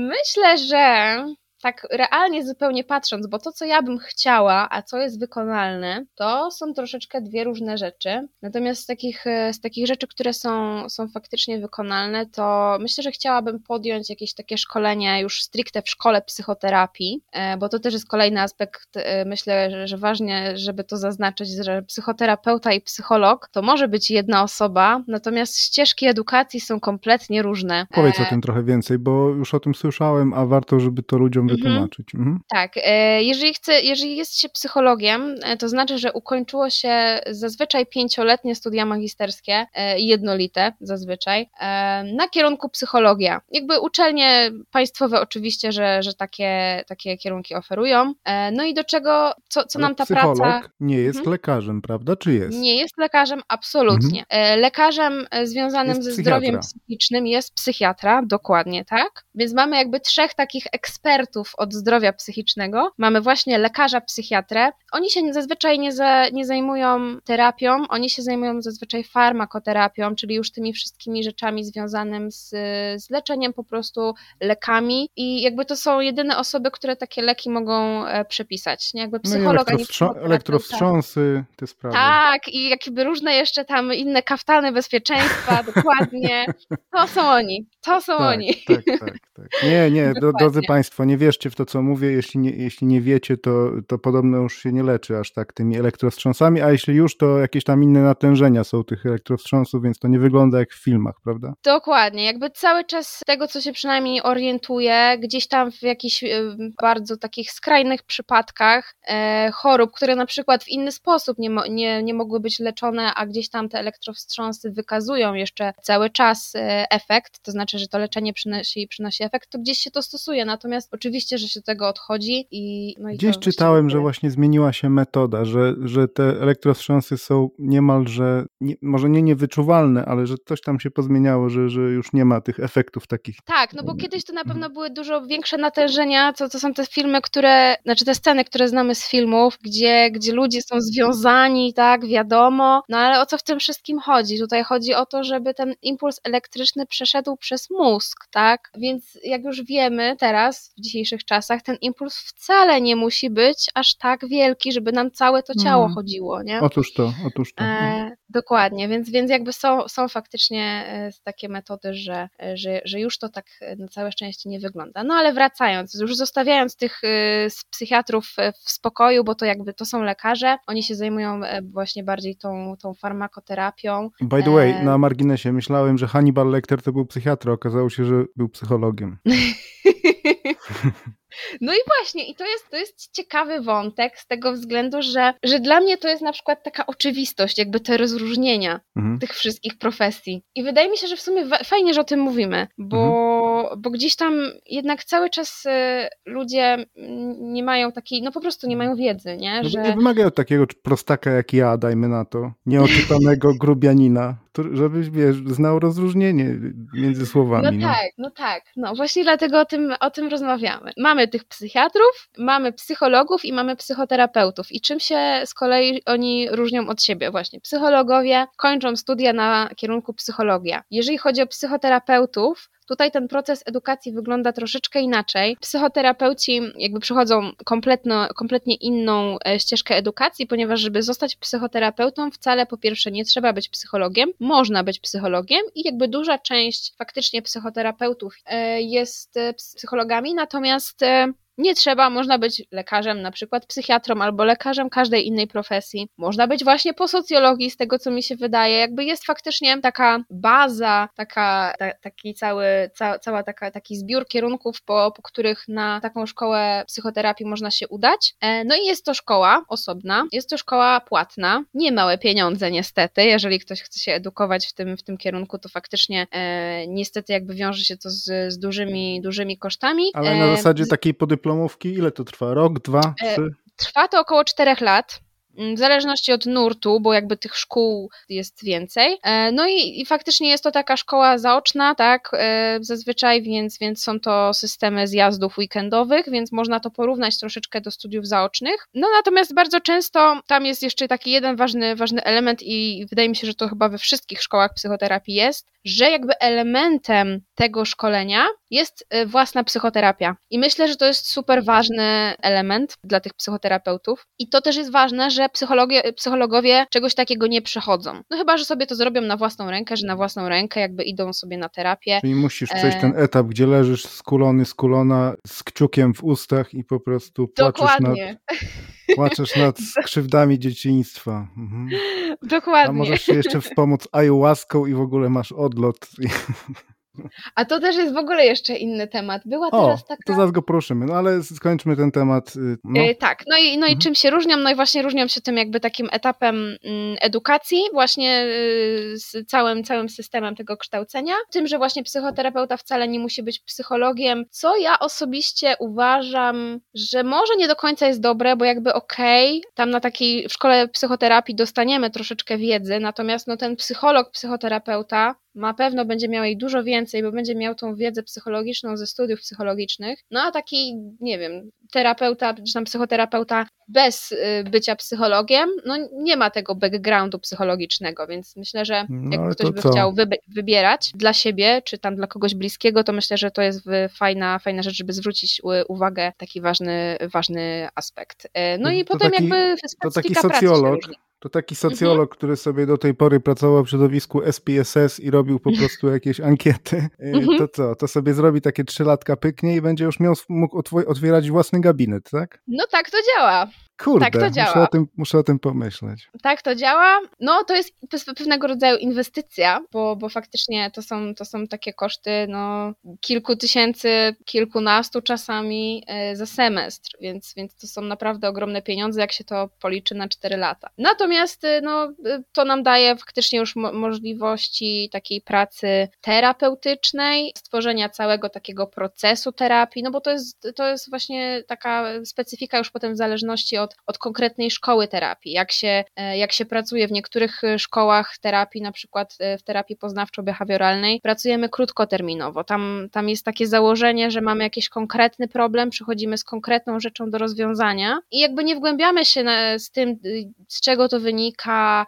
Myślę, że tak realnie zupełnie patrząc, bo to, co ja bym chciała, a co jest wykonalne, to są troszeczkę dwie różne rzeczy. Natomiast z takich, e, z takich rzeczy, które są, są faktycznie wykonalne, to myślę, że chciałabym podjąć jakieś takie szkolenie już stricte w szkole psychoterapii, e, bo to też jest kolejny aspekt, e, myślę, że, że ważnie, żeby to zaznaczyć, że psychoterapeuta i psycholog to może być jedna osoba, natomiast ścieżki edukacji są kompletnie różne. Powiedz o tym trochę więcej, bo już o tym słyszałem, a warto, żeby to ludziom wytłumaczyć. Mhm. Tak, e, jeżeli, chce, jeżeli jest się psychologiem, e, to znaczy, że ukończyło się zazwyczaj pięcioletnie studia magisterskie, e, jednolite zazwyczaj, na kierunku psychologia. Jakby uczelnie państwowe oczywiście, że, że takie, takie kierunki oferują. No i do czego, co, co nam ta psycholog praca... nie jest mhm. lekarzem, prawda? Czy jest? Nie jest lekarzem, absolutnie. Mhm. Lekarzem związanym jest ze psychiatra. zdrowiem psychicznym jest psychiatra, dokładnie tak. Więc mamy jakby trzech takich ekspertów od zdrowia psychicznego. Mamy właśnie lekarza psychiatrę. Oni się zazwyczaj nie, za, nie zajmują terapią, oni się zajmują zazwyczaj farmakoterapią, czyli już tymi wszystkimi rzeczami związanymi z, z leczeniem po prostu lekami i jakby to są jedyne osoby, które takie leki mogą e, przepisać. Nie? Jakby psycholog, no elektrowstrząs- elektrowstrząsy, te sprawy. Tak, i jakby różne jeszcze tam inne kaftany bezpieczeństwa, dokładnie. To są oni, to są tak, oni. Tak, tak, tak. Nie, nie, drodzy Państwo, nie wierzcie w to, co mówię. Jeśli nie, jeśli nie wiecie, to, to podobno już się nie leczy aż tak tymi elektrowstrząsami, a jeśli już, to jakieś tam inne natężenia są tych elektrowstrząsów, więc to nie wygląda jak w filmach, prawda? Dokładnie, jakby cały czas tego, co się przynajmniej orientuje, gdzieś tam w jakichś e, bardzo takich skrajnych przypadkach e, chorób, które na przykład w inny sposób nie, nie, nie mogły być leczone, a gdzieś tam te elektrowstrząsy wykazują jeszcze cały czas e, efekt, to znaczy, że to leczenie przynosi, przynosi efekt, to gdzieś się to stosuje. Natomiast oczywiście, że się tego odchodzi i. No i Gdzieś czytałem, że właśnie zmieniła się metoda, że, że te elektrowstrząsy są niemalże, nie, może nie niewyczuwalne, ale że coś tam się pozmieniało, że, że już nie ma tych efektów takich. Tak, no bo kiedyś to na pewno były dużo większe natężenia, co to są te filmy, które, znaczy te sceny, które znamy z filmów, gdzie, gdzie ludzie są związani, tak, wiadomo, no ale o co w tym wszystkim chodzi? Tutaj chodzi o to, żeby ten impuls elektryczny przeszedł przez mózg, tak? Więc jak już wiemy teraz, w dzisiejszych czasach, ten impuls wcale nie musi być aż tak wielki, żeby nam całe to ciało hmm. chodziło, nie? Otóż to, otóż to. E, dokładnie, więc, więc jakby są, są faktycznie e, takie metody, że, e, że, że już to tak e, na całe szczęście nie wygląda. No ale wracając, już zostawiając tych psychiatrów w spokoju, bo to jakby to są lekarze, oni się zajmują właśnie bardziej tą, tą farmakoterapią. By the way, na marginesie myślałem, że Hannibal Lecter to był psychiatra, okazało się, że był psychologiem. No i właśnie, i to jest, to jest ciekawy wątek z tego względu, że, że dla mnie to jest na przykład taka oczywistość, jakby te rozróżnienia mhm. tych wszystkich profesji. I wydaje mi się, że w sumie fajnie, że o tym mówimy, bo, mhm. bo gdzieś tam jednak cały czas y, ludzie nie mają takiej, no po prostu nie mają wiedzy, nie? No że... Nie wymagają takiego prostaka jak ja, dajmy na to, nieoczytanego grubianina żebyś wiesz, znał rozróżnienie między słowami. No, no, tak, no tak. No właśnie dlatego o tym, o tym rozmawiamy. Mamy tych psychiatrów, mamy psychologów i mamy psychoterapeutów. I czym się z kolei oni różnią od siebie? Właśnie psychologowie kończą studia na kierunku psychologia. Jeżeli chodzi o psychoterapeutów, Tutaj ten proces edukacji wygląda troszeczkę inaczej. Psychoterapeuci jakby przechodzą kompletno, kompletnie inną e, ścieżkę edukacji, ponieważ żeby zostać psychoterapeutą wcale po pierwsze nie trzeba być psychologiem, można być psychologiem i jakby duża część faktycznie psychoterapeutów e, jest e, psychologami, natomiast nie trzeba, można być lekarzem, na przykład psychiatrą albo lekarzem każdej innej profesji. Można być właśnie po socjologii, z tego co mi się wydaje. Jakby jest faktycznie taka baza, taka, ta, taki cały, ca, cała taka, taki zbiór kierunków, po, po których na taką szkołę psychoterapii można się udać. E, no i jest to szkoła osobna, jest to szkoła płatna, nie małe pieniądze niestety. Jeżeli ktoś chce się edukować w tym, w tym kierunku, to faktycznie e, niestety jakby wiąże się to z, z dużymi, dużymi kosztami. Ale na e, zasadzie takiej podyplomowej Ile to trwa? Rok, dwa, e, trzy? Trwa to około czterech lat. Mm, w zależności od nurtu, bo jakby tych szkół jest więcej. E, no i, i faktycznie jest to taka szkoła zaoczna, tak, e, zazwyczaj, więc, więc są to systemy zjazdów weekendowych, więc można to porównać troszeczkę do studiów zaocznych. No natomiast bardzo często tam jest jeszcze taki jeden ważny, ważny element i wydaje mi się, że to chyba we wszystkich szkołach psychoterapii jest, że jakby elementem tego szkolenia jest e, własna psychoterapia. I myślę, że to jest super ważny element dla tych psychoterapeutów. I to też jest ważne, że psychologowie czegoś takiego nie przechodzą. No chyba, że sobie to zrobią na własną rękę, że na własną rękę jakby idą sobie na terapię. Czyli musisz przejść e, ten etap, gdzie leżysz skulony, skulona, z kciukiem w ustach i po prostu płaczesz Dokładnie. nad... Płaczesz nad krzywdami dzieciństwa. Mhm. Dokładnie. A możesz się jeszcze wspomóc ayahuaską i w ogóle masz odlot. A to też jest w ogóle jeszcze inny temat. Była teraz o, taka... to zaraz go poruszymy, no ale skończmy ten temat. y, No. E, tak, no i, no i Mhm. czym się różnią? No i właśnie różnią się tym jakby takim etapem mm, edukacji, właśnie y, z całym, całym systemem tego kształcenia. Tym, że właśnie psychoterapeuta wcale nie musi być psychologiem, co ja osobiście uważam, że może nie do końca jest dobre, bo jakby okej, tam na takiej w szkole psychoterapii dostaniemy troszeczkę wiedzy, natomiast no ten psycholog, psychoterapeuta na pewno będzie miał jej dużo więcej, bo będzie miał tą wiedzę psychologiczną ze studiów psychologicznych. No a taki, nie wiem, terapeuta, czy tam psychoterapeuta bez y, bycia psychologiem, no nie ma tego backgroundu psychologicznego, więc myślę, że No, jak ale ktoś to by co? chciał wybierać dla siebie, czy tam dla kogoś bliskiego, to myślę, że to jest fajna, fajna rzecz, żeby zwrócić uwagę taki ważny, ważny aspekt. Y, No i To potem taki- jakby To taki socjolog. To taki socjolog, który sobie do tej pory pracował w środowisku SPSS i robił po prostu jakieś ankiety, y, Mhm. to co, to sobie zrobi takie trzy latka pyknie i będzie już miał, mógł otw- otwierać własny gabinet, tak? No tak to działa. Kurde, Tak to muszę, działa. o tym, muszę o tym pomyśleć. Tak to działa. No to jest pe- pewnego rodzaju inwestycja, bo, bo faktycznie to są, to są takie koszty no, kilku tysięcy, kilkunastu czasami e, za semestr, więc, więc to są naprawdę ogromne pieniądze, jak się to policzy na 4 lata. Natomiast e, no, e, to nam daje faktycznie już mo- możliwości takiej pracy terapeutycznej, stworzenia całego takiego procesu terapii, no bo to jest, to jest właśnie taka specyfika już potem w zależności od, od konkretnej szkoły terapii. Jak się, e, jak się pracuje w niektórych e, szkołach terapii, na przykład e, w terapii poznawczo-behawioralnej, pracujemy krótkoterminowo. Tam, tam jest takie założenie, że mamy jakiś konkretny problem, przychodzimy z konkretną rzeczą do rozwiązania i jakby nie wgłębiamy się na, z tym, y, z czego to wynika,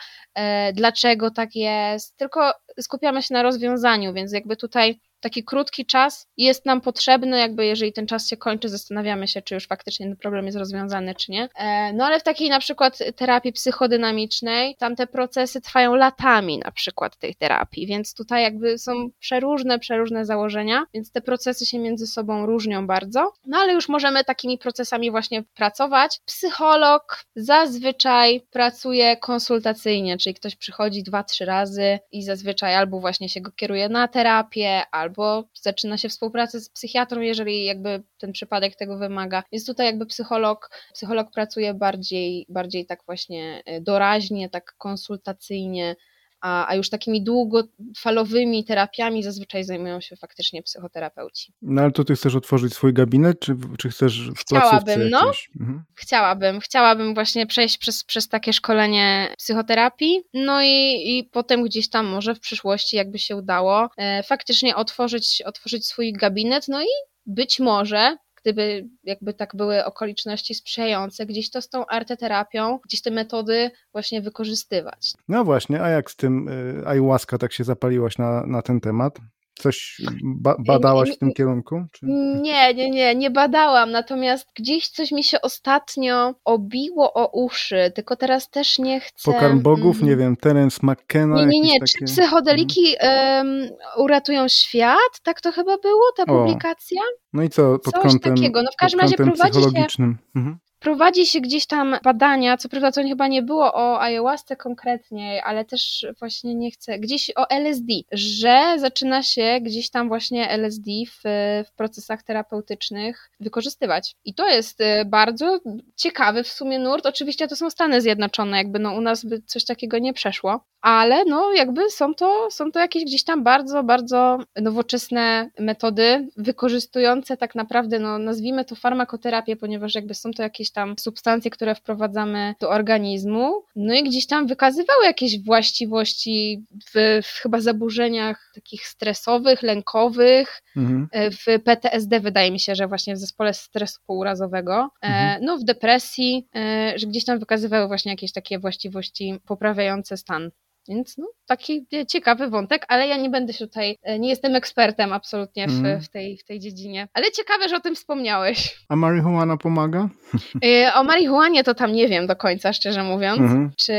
dlaczego tak jest, tylko skupiamy się na rozwiązaniu, więc jakby tutaj taki krótki czas jest nam potrzebny, jakby jeżeli ten czas się kończy, zastanawiamy się, czy już faktycznie ten problem jest rozwiązany, czy nie. E, No ale w takiej na przykład terapii psychodynamicznej, tam te procesy trwają latami na przykład tej terapii, więc tutaj jakby są przeróżne, przeróżne założenia, więc te procesy się między sobą różnią bardzo, no ale już możemy takimi procesami właśnie pracować. Psycholog zazwyczaj pracuje konsultacyjnie, czyli ktoś przychodzi dwa, trzy razy i zazwyczaj albo właśnie się go kieruje na terapię, albo zaczyna się współpracę z psychiatrą, jeżeli jakby ten przypadek tego wymaga. Więc tutaj jakby psycholog, psycholog pracuje bardziej, bardziej tak właśnie e, doraźnie, tak konsultacyjnie, a, a już takimi długofalowymi terapiami zazwyczaj zajmują się faktycznie psychoterapeuci. No ale to ty chcesz otworzyć swój gabinet, czy, czy chcesz w Chciałabym, no. Mhm. Chciałabym, chciałabym właśnie przejść przez, przez takie szkolenie psychoterapii, no i, i potem gdzieś tam może w przyszłości, jakby się udało, e, faktycznie otworzyć, otworzyć swój gabinet, no i być może gdyby jakby tak były okoliczności sprzyjające, gdzieś to z tą arteterapią, gdzieś te metody właśnie wykorzystywać. No właśnie, a jak z tym y, ayahuasca tak się zapaliłaś na, na ten temat? Coś ba badałaś w tym kierunku? Czy... Nie, nie, nie, nie badałam, natomiast gdzieś coś mi się ostatnio obiło o uszy, tylko teraz też nie chcę... Pokarm bogów, mm, nie wiem, Terence McKenna, Nie, nie, nie. Czy takie... psychodeliki em, uratują świat? Tak to chyba było, ta O, publikacja? No i co pod Coś kątem, takiego. No w każdym razie prowadzi się? Mhm. Prowadzi się gdzieś tam badania, co prawda to chyba nie było o ayahuasce konkretnie, ale też właśnie nie chcę, gdzieś o LSD, że zaczyna się gdzieś tam właśnie LSD w, w procesach terapeutycznych wykorzystywać. I to jest y, bardzo ciekawy w sumie nurt. Oczywiście to są Stany Zjednoczone, jakby no u nas by coś takiego nie przeszło, ale no jakby są to, są to jakieś gdzieś tam bardzo, bardzo nowoczesne metody wykorzystujące tak naprawdę, no nazwijmy to farmakoterapię, ponieważ jakby są to jakieś tam substancje, które wprowadzamy do organizmu, no i gdzieś tam wykazywały jakieś właściwości w, w chyba zaburzeniach takich stresowych, lękowych, Mhm. e, w PTSD wydaje mi się, że właśnie w zespole stresu pourazowego, e, Mhm. no w depresji, e, że gdzieś tam wykazywały właśnie jakieś takie właściwości poprawiające stan. Więc no, taki e, ciekawy wątek, ale ja nie będę się tutaj, e, nie jestem ekspertem absolutnie w, Mhm. w, tej, w tej dziedzinie. Ale ciekawe, że o tym wspomniałeś. A marihuana pomaga? E, O marihuanie to tam nie wiem do końca, szczerze mówiąc. Mhm. Czy,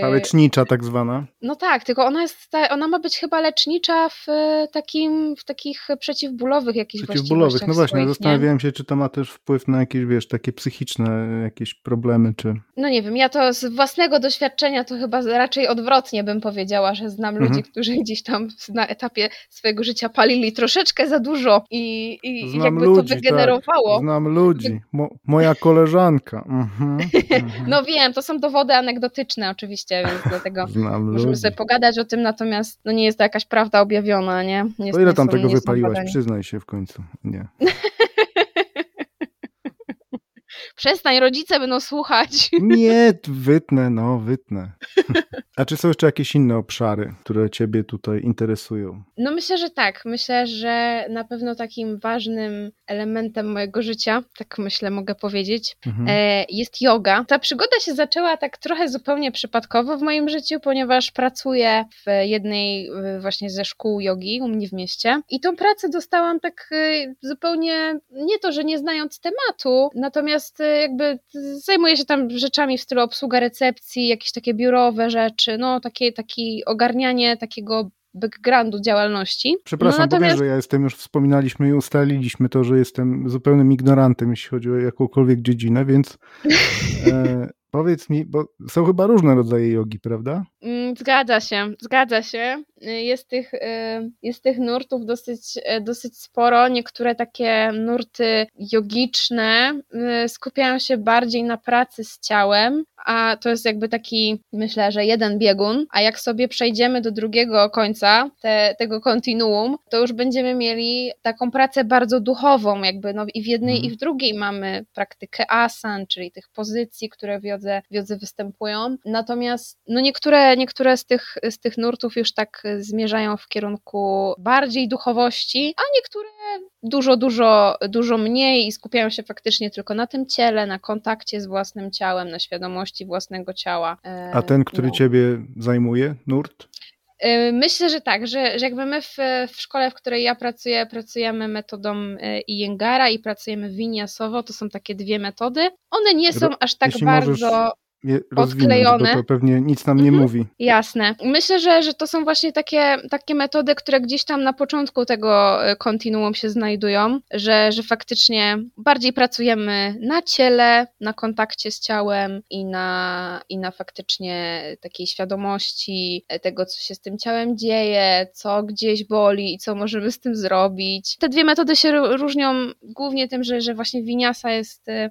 Ta lecznicza tak zwana. no tak, tylko ona jest, ona ma być chyba lecznicza w takim, w takich przeciwbólowych jakichś Przeciwbólowych. No właśnie, swoich, nie? zastanawiałem się, czy to ma też wpływ na jakieś, wiesz, takie psychiczne jakieś problemy, czy... No nie wiem, ja to z własnego doświadczenia to chyba raczej odwrotnie przewrotnie bym powiedziała, że znam mhm. ludzi, którzy gdzieś tam na etapie swojego życia palili troszeczkę za dużo i, i znam jakby ludzi, to tak. wygenerowało. Tak. Znam ludzi. Mo moja koleżanka. Mhm. Mhm. no wiem, to są dowody anegdotyczne oczywiście, więc dlatego znam możemy ludzi. sobie pogadać o tym, natomiast no nie jest to jakaś prawda objawiona, nie? nie to ile tam są, tego wypaliłaś? Przyznaj się w końcu. Nie. Przestań, rodzice będą słuchać. Nie, wytnę, no, wytnę. A czy są jeszcze jakieś inne obszary, które Ciebie tutaj interesują? No myślę, że tak. Myślę, że na pewno takim ważnym elementem mojego życia, tak myślę, mogę powiedzieć, mhm. E, jest yoga. Ta przygoda się zaczęła tak trochę zupełnie przypadkowo w moim życiu, ponieważ pracuję w jednej właśnie ze szkół jogi u mnie w mieście i tą pracę dostałam tak e, zupełnie, nie to, że nie znając tematu, natomiast e, jakby zajmuję się tam rzeczami w stylu obsługa recepcji, jakieś takie biurowe rzeczy, no takie, takie ogarnianie takiego backgroundu działalności. Przepraszam, no, natomiast... że ja jestem, już wspominaliśmy i ustaliliśmy to, że jestem zupełnym ignorantem, jeśli chodzi o jakąkolwiek dziedzinę, więc e, Powiedz mi, bo są chyba różne rodzaje jogi, prawda? Mm, zgadza się, zgadza się. Jest tych, y, jest tych nurtów dosyć, y, dosyć sporo. Niektóre takie nurty jogiczne y, skupiają się bardziej na pracy z ciałem, a to jest jakby taki, myślę, że jeden biegun, a jak sobie przejdziemy do drugiego końca te, tego kontinuum, to już będziemy mieli taką pracę bardzo duchową, jakby no i w jednej i w drugiej mamy praktykę asan, czyli tych pozycji, które w jodze, w jodze występują. Natomiast no niektóre, niektóre z, tych, z tych nurtów już tak zmierzają w kierunku bardziej duchowości, a niektóre dużo, dużo, dużo mniej i skupiają się faktycznie tylko na tym ciele, na kontakcie z własnym ciałem, na świadomości własnego ciała. A ten, który no. ciebie zajmuje, nurt? Y, myślę, że tak, że, że jakby my w, w szkole, w której ja pracuję, pracujemy metodą y, Iyengara i pracujemy winiasowo, to są takie dwie metody. One nie są aż tak Jeśli bardzo... Możesz odklejone. Bo to pewnie nic nam nie mhm. mówi. Jasne. Myślę, że, że to są właśnie takie, takie metody, które gdzieś tam na początku tego e, kontinuum się znajdują, że, że faktycznie bardziej pracujemy na ciele, na kontakcie z ciałem i na, i na faktycznie takiej świadomości tego, co się z tym ciałem dzieje, co gdzieś boli i co możemy z tym zrobić. Te dwie metody się różnią głównie tym, że, że właśnie winiasa jest, e,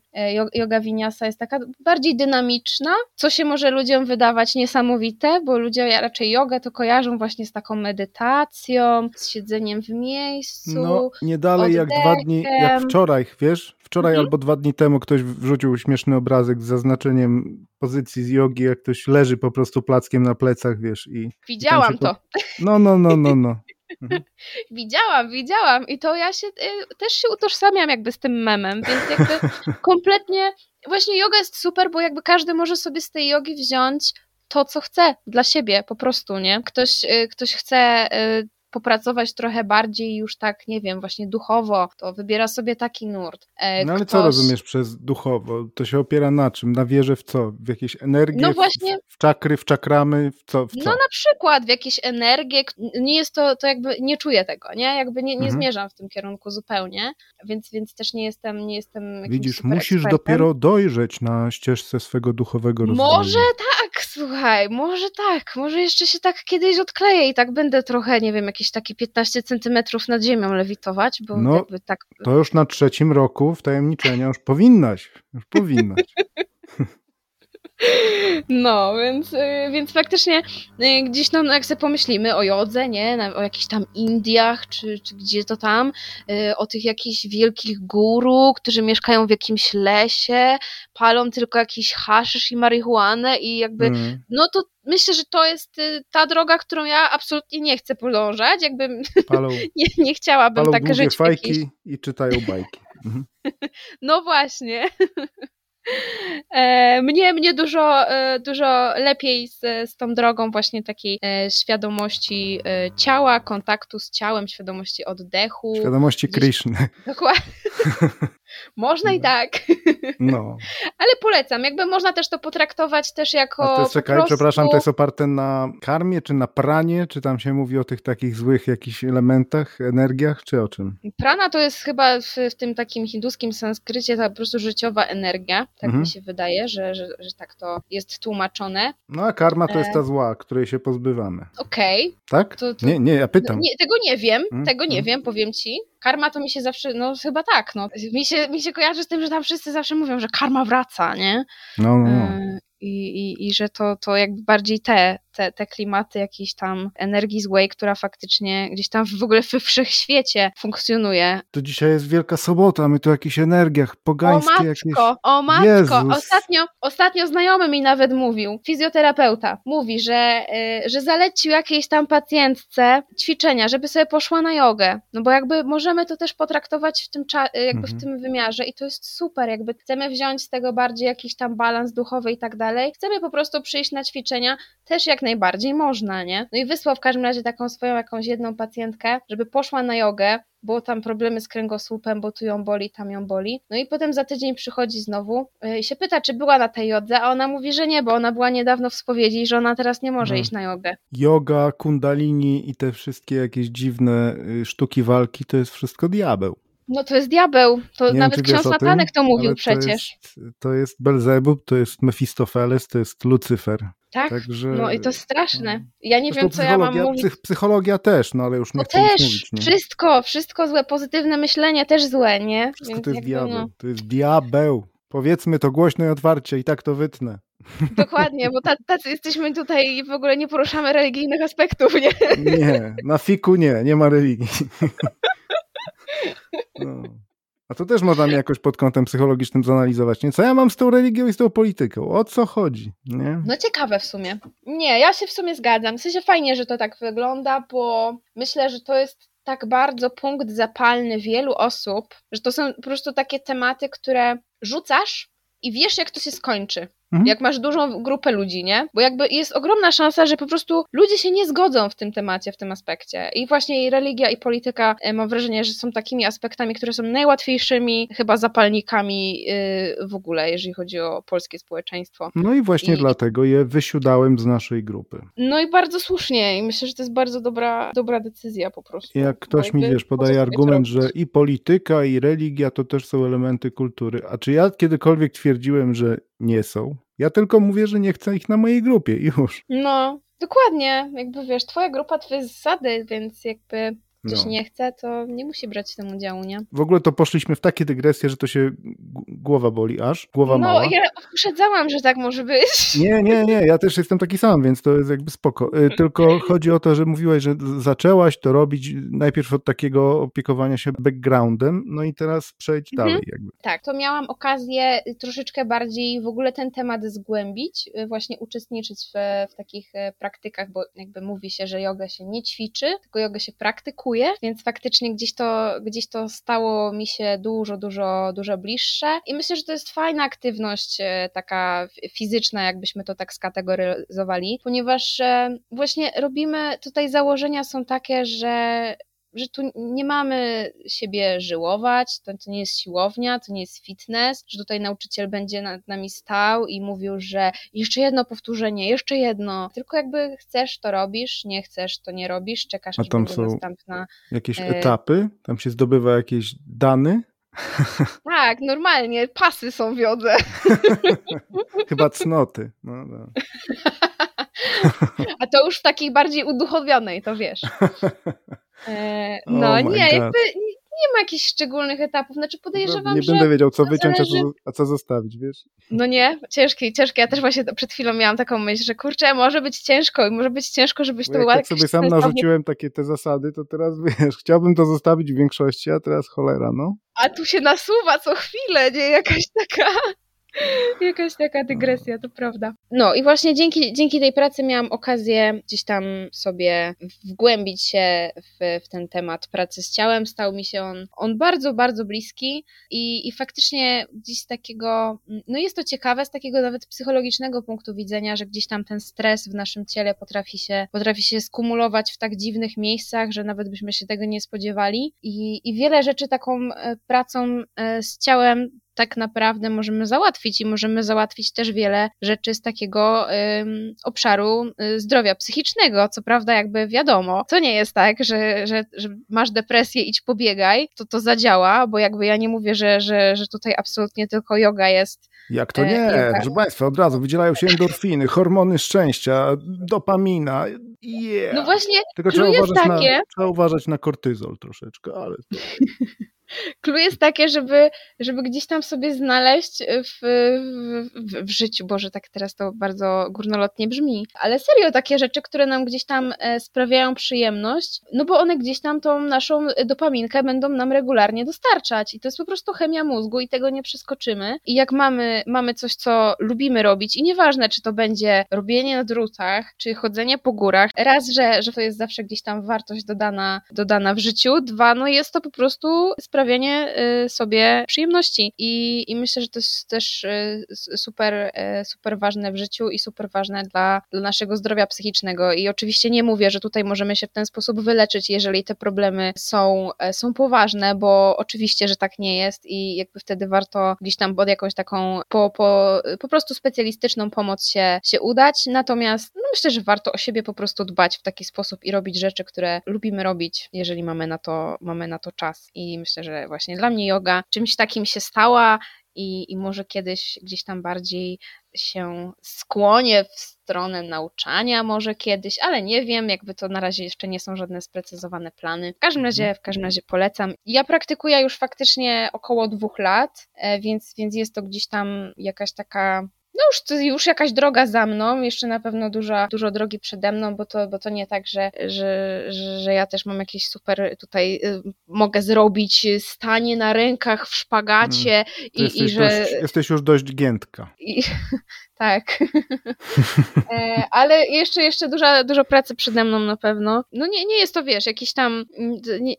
yoga winiasa jest taka bardziej dynamiczna, co się może ludziom wydawać niesamowite, bo ludzie raczej jogę to kojarzą właśnie z taką medytacją, z siedzeniem w miejscu. No, nie dalej oddechem. jak dwa dni, jak wczoraj, wiesz? Wczoraj mhm. albo dwa dni temu ktoś wrzucił śmieszny obrazek z zaznaczeniem pozycji z jogi, jak ktoś leży po prostu plackiem na plecach, wiesz. i Widziałam i to. No, no, no, no, no. Mhm. Widziałam, widziałam i to ja się y, też się utożsamiam jakby z tym memem, więc jakby kompletnie właśnie yoga jest super, bo jakby każdy może sobie z tej jogi wziąć to, co chce dla siebie po prostu, nie? Ktoś, y, ktoś chce y, popracować trochę bardziej już tak, nie wiem, właśnie duchowo, to wybiera sobie taki nurt. E, no ale Ktoś... co rozumiesz przez duchowo? To się opiera na czym? Na wierze w co? W jakieś energię? No właśnie. W, w czakry, w czakramy? W co, w co? No na przykład w jakieś energię. Nie jest to, to jakby, nie czuję tego, nie? Jakby nie, nie mhm. zmierzam w tym kierunku zupełnie, więc, więc też nie jestem, nie jestem Widzisz, musisz ekspertem. dopiero dojrzeć na ścieżce swego duchowego rozwoju. Może tak, słuchaj, może tak, może jeszcze się tak kiedyś odkleję i tak będę trochę, nie wiem, jakieś takie 15 centymetrów nad ziemią lewitować, bo no, jakby tak... To już na trzecim roku wtajemniczenia już powinnaś, już powinnaś. No, więc, y, więc faktycznie y, gdzieś no, jak sobie pomyślimy o jodze, nie, o jakichś tam Indiach, czy, czy gdzie to tam, y, o tych jakichś wielkich guru, którzy mieszkają w jakimś lesie, palą tylko jakiś haszysz i marihuanę i jakby, mm. no to myślę, że to jest ta droga, którą ja absolutnie nie chcę podążać, jakby palą, nie, nie chciałabym palą tak żyć. fajki jakiejś... i czytają bajki. Mhm. No właśnie. E, mnie, mnie dużo, e, dużo lepiej z, z tą drogą właśnie takiej e, świadomości ciała, kontaktu z ciałem, świadomości oddechu. Świadomości Krishny. Dokładnie. Można i tak. No. Ale polecam. Jakby można też to potraktować też jako. A to jest, czekaj, prostu... przepraszam, to jest oparte na karmie, czy na pranie, czy tam się mówi o tych takich złych jakichś elementach, energiach, czy o czym? Prana to jest chyba w, w tym takim hinduskim sanskrycie ta po prostu życiowa energia. Tak mhm. mi się wydaje, że, że, że tak to jest tłumaczone. No a karma to jest ta e. zła, której się pozbywamy. Okej. Okay. Tak? To, to... Nie, nie, ja pytam. Nie, tego nie wiem, hmm? tego nie hmm? wiem, powiem ci. Karma to mi się zawsze, no chyba tak, no. Mi się, mi się kojarzy z tym, że tam wszyscy zawsze mówią, że karma wraca, nie? No, no, no. E, I, i, i że to, to jakby bardziej te, te, te klimaty jakiejś tam energii złej, która faktycznie gdzieś tam w ogóle we wszechświecie funkcjonuje. To dzisiaj jest Wielka Sobota, my tu o jakichś energiach pogańskie. O matko, jakieś... o matko. Ostatnio, ostatnio znajomy mi nawet mówił, fizjoterapeuta, mówi, że, yy, że zalecił jakiejś tam pacjentce ćwiczenia, żeby sobie poszła na jogę. No bo jakby możemy to też potraktować w tym, jakby mhm. w tym wymiarze i to jest super, jakby chcemy wziąć z tego bardziej jakiś tam balans duchowy i tak dalej. Chcemy po prostu przyjść na ćwiczenia, też jak najbardziej można, nie? No i wysłał w każdym razie taką swoją jakąś jedną pacjentkę, żeby poszła na jogę, bo tam problemy z kręgosłupem, bo tu ją boli, tam ją boli. No i potem za tydzień przychodzi znowu y, i się pyta, czy była na tej jodze, a ona mówi, że nie, bo ona była niedawno w spowiedzi że ona teraz nie może no. iść na jogę. Yoga, kundalini i te wszystkie jakieś dziwne y, sztuki walki, to jest wszystko diabeł. No to jest diabeł. To nie nawet ksiądz Natanek to mówił przecież. To jest, to jest Belzebub, to jest Mefistofeles, to jest Lucyfer. Tak? Także, no i to straszne. No. Ja nie wiem, co ja mam mówić. Psych, psychologia też, no ale już nie no chcę też, mówić. Nie? Wszystko, wszystko złe, pozytywne myślenie też złe, nie? Wszystko Więc to jest diabeł. No... To jest diabeł. Powiedzmy to głośno i otwarcie i tak to wytnę. Dokładnie, bo tacy jesteśmy tutaj i w ogóle nie poruszamy religijnych aspektów, nie? Nie, na fiku nie, nie ma religii. No. A to też można mnie jakoś pod kątem psychologicznym zanalizować. Nie? Co ja mam z tą religią i z tą polityką? O co chodzi? Nie? No ciekawe w sumie. Nie, ja się w sumie zgadzam. W sensie fajnie, że to tak wygląda, bo myślę, że to jest tak bardzo punkt zapalny wielu osób, że to są po prostu takie tematy, które rzucasz i wiesz, jak to się skończy. Mhm. Jak masz dużą grupę ludzi, nie? Bo jakby jest ogromna szansa, że po prostu ludzie się nie zgodzą w tym temacie, w tym aspekcie. I właśnie i religia, i polityka, e, mam wrażenie, że są takimi aspektami, które są najłatwiejszymi chyba zapalnikami yy, w ogóle, jeżeli chodzi o polskie społeczeństwo. No i właśnie I, dlatego je wysiudałem z naszej grupy. No i bardzo słusznie. I myślę, że to jest bardzo dobra, dobra decyzja po prostu. Jak ktoś mi, wiesz, podaje argument, że i polityka, i religia to też są elementy kultury. A czy ja kiedykolwiek twierdziłem, że nie są? Ja tylko mówię, że nie chcę ich na mojej grupie i już. No, dokładnie. Jakby wiesz, twoja grupa, twoje zasady, więc jakby ktoś no. nie chce, to nie musi brać w tym udziału, nie? W ogóle to poszliśmy w takie dygresje, że to się głowa boli aż, głowa no, mała. No, ja uprzedzałam, że tak może być. Nie, nie, nie, ja też jestem taki sam, więc to jest jakby spoko. Y, tylko chodzi o to, że mówiłaś, że zaczęłaś to robić najpierw od takiego opiekowania się backgroundem, no i teraz przejdź mhm. dalej jakby. Tak, to miałam okazję troszeczkę bardziej w ogóle ten temat zgłębić, y, właśnie uczestniczyć w, w takich y, praktykach, bo jakby mówi się, że yoga się nie ćwiczy, tylko yoga się praktykuje, więc faktycznie gdzieś to, gdzieś to stało mi się dużo, dużo, dużo bliższe. I myślę, że to jest fajna aktywność e, taka fizyczna, jakbyśmy to tak skategoryzowali, ponieważ e, właśnie robimy, tutaj założenia są takie, że że tu nie mamy siebie żyłować, to, to nie jest siłownia, to nie jest fitness, że tutaj nauczyciel będzie nad nami stał i mówił, że jeszcze jedno powtórzenie, jeszcze jedno, tylko jakby chcesz, to robisz, nie chcesz, to nie robisz, czekasz, aż będzie następna... jakieś e... etapy? Tam się zdobywa jakieś dane? Tak, normalnie, pasy są w jodze. Chyba cnoty. No, no. A to już w takiej bardziej uduchowionej, to wiesz. E, no oh nie, jakby nie, ma jakichś szczególnych etapów. Znaczy podejrzewam, nie że. Nie będę wiedział, co wyciąć, zależy... a, co, a co zostawić, wiesz? No nie, ciężkie, ciężkie. Ja też właśnie przed chwilą miałam taką myśl, że kurczę, może być ciężko i może być ciężko, żebyś to była. Jak sobie sam narzuciłem takie te zasady, to teraz wiesz, chciałbym to zostawić w większości, a teraz cholera, no. A tu się nasuwa co chwilę, nie? Jakaś taka Jakaś taka dygresja, to prawda. No i właśnie dzięki, dzięki tej pracy miałam okazję gdzieś tam sobie wgłębić się w, w ten temat pracy z ciałem. Stał mi się on, on bardzo, bardzo bliski i, i faktycznie gdzieś z takiego, no jest to ciekawe, z takiego nawet psychologicznego punktu widzenia, że gdzieś tam ten stres w naszym ciele potrafi się, potrafi się skumulować w tak dziwnych miejscach, że nawet byśmy się tego nie spodziewali. I, i wiele rzeczy taką e, pracą e, z ciałem tak naprawdę możemy załatwić i możemy załatwić też wiele rzeczy z takiego ym, obszaru y, zdrowia psychicznego. Co prawda, jakby wiadomo, to nie jest tak, że, że, że, masz depresję, idź pobiegaj, to to zadziała, bo jakby ja nie mówię, że, że, że tutaj absolutnie tylko yoga jest. Jak to e, nie? Yoga. Proszę Państwa, od razu wydzielają się endorfiny, hormony szczęścia, dopamina. Yeah. No właśnie, tylko trzeba uważać, takie... na, trzeba uważać na kortyzol troszeczkę, ale. Clue jest takie, żeby, żeby gdzieś tam sobie znaleźć w, w, w, życiu, Boże, tak teraz to bardzo górnolotnie brzmi, ale serio takie rzeczy, które nam gdzieś tam e, sprawiają przyjemność, no bo one gdzieś tam tą naszą dopaminkę będą nam regularnie dostarczać. I to jest po prostu chemia mózgu i tego nie przeskoczymy. I jak mamy, mamy coś, co lubimy robić i nieważne, czy to będzie robienie na drutach, czy chodzenie po górach, raz, że, że to jest zawsze gdzieś tam wartość dodana, dodana w życiu, dwa, no jest to po prostu sprawianie y, sobie przyjemności. I, I myślę, że to jest też y, super, y, super ważne w życiu i super ważne dla, dla naszego zdrowia psychicznego. I oczywiście nie mówię, że tutaj możemy się w ten sposób wyleczyć, jeżeli te problemy są, są poważne, bo oczywiście, że tak nie jest i jakby wtedy warto gdzieś tam pod jakąś taką po, po, po prostu specjalistyczną pomoc się, się udać. Natomiast no myślę, że warto o siebie po prostu dbać w taki sposób i robić rzeczy, które lubimy robić, jeżeli mamy na to, mamy na to czas. I myślę, że właśnie dla mnie yoga czymś takim się stała i, i może kiedyś gdzieś tam bardziej się skłonię w stronę nauczania, może kiedyś, ale nie wiem, jakby to na razie jeszcze nie są żadne sprecyzowane plany. W każdym razie, w każdym razie polecam. Ja praktykuję już faktycznie około dwóch lat, e, więc, więc jest to gdzieś tam jakaś taka no już, już jakaś droga za mną, jeszcze na pewno dużo, dużo drogi przede mną, bo to, bo to nie tak, że, że, że ja też mam jakieś super tutaj, y, mogę zrobić stanie na rękach w szpagacie hmm. i, i że... Jesteś już dość giętka. I, tak. e, ale jeszcze, jeszcze dużo, dużo pracy przede mną na pewno. No nie, nie jest to, wiesz, jakiś tam,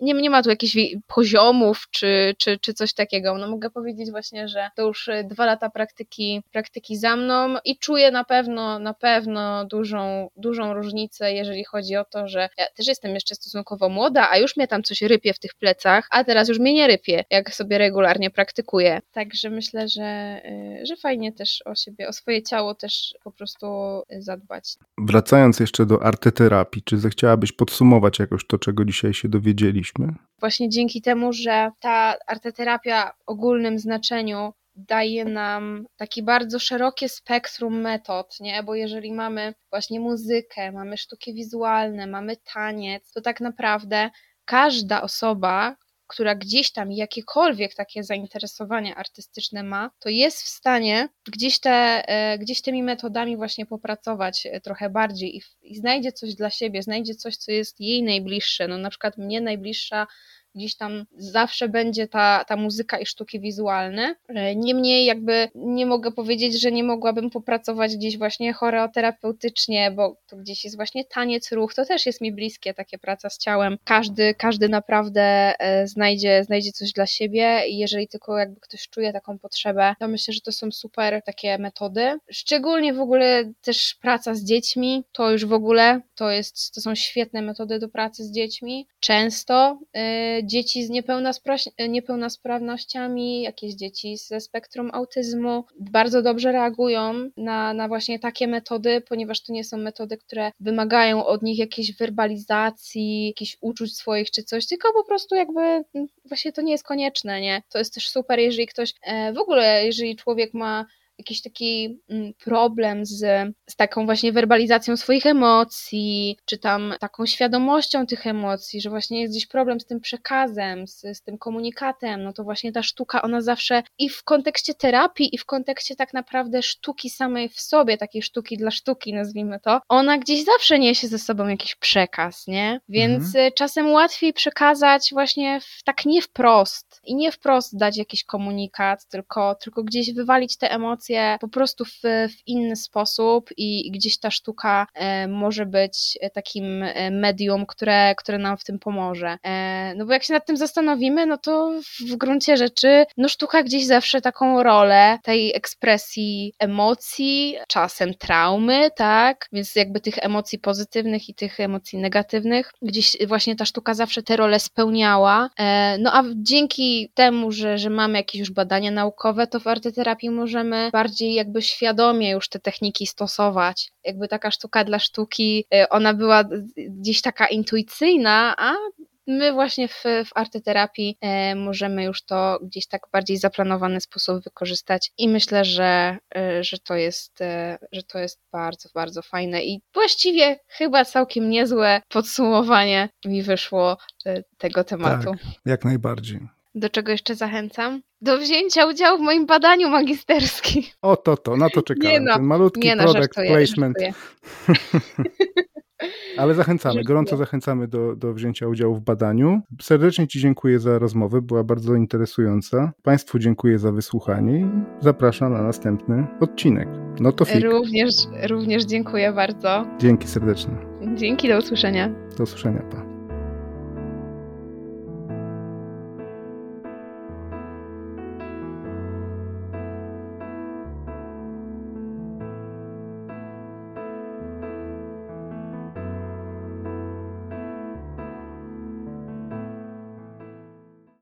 nie, nie ma tu jakichś poziomów czy, czy, czy coś takiego. No mogę powiedzieć właśnie, że to już dwa lata praktyki, praktyki za mną i czuję na pewno, na pewno dużą, dużą różnicę, jeżeli chodzi o to, że ja też jestem jeszcze stosunkowo młoda, a już mnie tam coś rypie w tych plecach, a teraz już mnie nie rypie, jak sobie regularnie praktykuję. Także myślę, że, y, że fajnie też o siebie, o swoje ciało też po prostu zadbać. Wracając jeszcze do arteterapii, czy zechciałabyś podsumować jakoś to, czego dzisiaj się dowiedzieliśmy? Właśnie dzięki temu, że ta arteterapia w ogólnym znaczeniu daje nam taki bardzo szerokie spektrum metod, nie? Bo jeżeli mamy właśnie muzykę, mamy sztuki wizualne, mamy taniec, to tak naprawdę każda osoba, która gdzieś tam jakiekolwiek takie zainteresowania artystyczne ma, to jest w stanie gdzieś, te, e, gdzieś tymi metodami właśnie popracować e, trochę bardziej i, i znajdzie coś dla siebie, znajdzie coś, co jest jej najbliższe. No na przykład mnie najbliższa gdzieś tam zawsze będzie ta, ta muzyka i sztuki wizualne. E, niemniej jakby nie mogę powiedzieć, że nie mogłabym popracować gdzieś właśnie choreoterapeutycznie, bo to gdzieś jest właśnie taniec, ruch, to też jest mi bliskie, takie praca z ciałem. Każdy, każdy naprawdę e, znajdzie, znajdzie coś dla siebie i jeżeli tylko jakby ktoś czuje taką potrzebę, to myślę, że to są super takie metody. Szczególnie w ogóle też praca z dziećmi, to już w ogóle to jest, to są świetne metody do pracy z dziećmi. Często yy, dzieci z niepełnosprawnościami, jakieś dzieci ze spektrum autyzmu bardzo dobrze reagują na, na właśnie takie metody, ponieważ to nie są metody, które wymagają od nich jakiejś werbalizacji, jakichś uczuć swoich czy coś, tylko po prostu jakby właśnie to nie jest konieczne, nie? To jest też super, jeżeli ktoś, e, w ogóle jeżeli człowiek ma jakiś taki mm, problem z, z taką właśnie werbalizacją swoich emocji, czy tam taką świadomością tych emocji, że właśnie jest gdzieś problem z tym przekazem, z, z tym komunikatem, no to właśnie ta sztuka, ona zawsze i w kontekście terapii, i w kontekście tak naprawdę sztuki samej w sobie, takiej sztuki dla sztuki, nazwijmy to, ona gdzieś zawsze niesie ze sobą jakiś przekaz, nie? Więc mhm. czasem łatwiej przekazać właśnie w, tak nie wprost i nie wprost dać jakiś komunikat, tylko, tylko gdzieś wywalić te emocje po prostu w, w inny sposób i gdzieś ta sztuka e, może być takim e, medium, które, które nam w tym pomoże. E, no bo jak się nad tym zastanowimy, no to w gruncie rzeczy no sztuka gdzieś zawsze taką rolę tej ekspresji emocji, czasem traumy, tak? Więc jakby tych emocji pozytywnych i tych emocji negatywnych, gdzieś właśnie ta sztuka zawsze te role spełniała. E, no a dzięki temu, że, że mamy jakieś już badania naukowe, to w arteterapii możemy bardziej jakby świadomie już te techniki stosować. Jakby taka sztuka dla sztuki, e, ona była gdzieś taka intuicyjna, a my właśnie w, w arteterapii e, możemy już to gdzieś tak bardziej zaplanowany sposób wykorzystać i myślę, że, e, że, to jest, że to jest bardzo, bardzo fajne i właściwie chyba całkiem niezłe podsumowanie mi wyszło tego tematu. Tak, jak najbardziej. Do czego jeszcze zachęcam? Do wzięcia udziału w moim badaniu magisterskim. O to, to, na to czekałem. Nie no, Ten malutki nie no, product żartuję, placement. Żartuję. Ale zachęcamy, gorąco zachęcamy do, do wzięcia udziału w badaniu. Serdecznie Ci dziękuję za rozmowę, była bardzo interesująca. Państwu dziękuję za wysłuchanie i zapraszam na następny odcinek. No to fik. Również, również dziękuję bardzo. Dzięki serdecznie. Dzięki, do usłyszenia. Do usłyszenia, pa.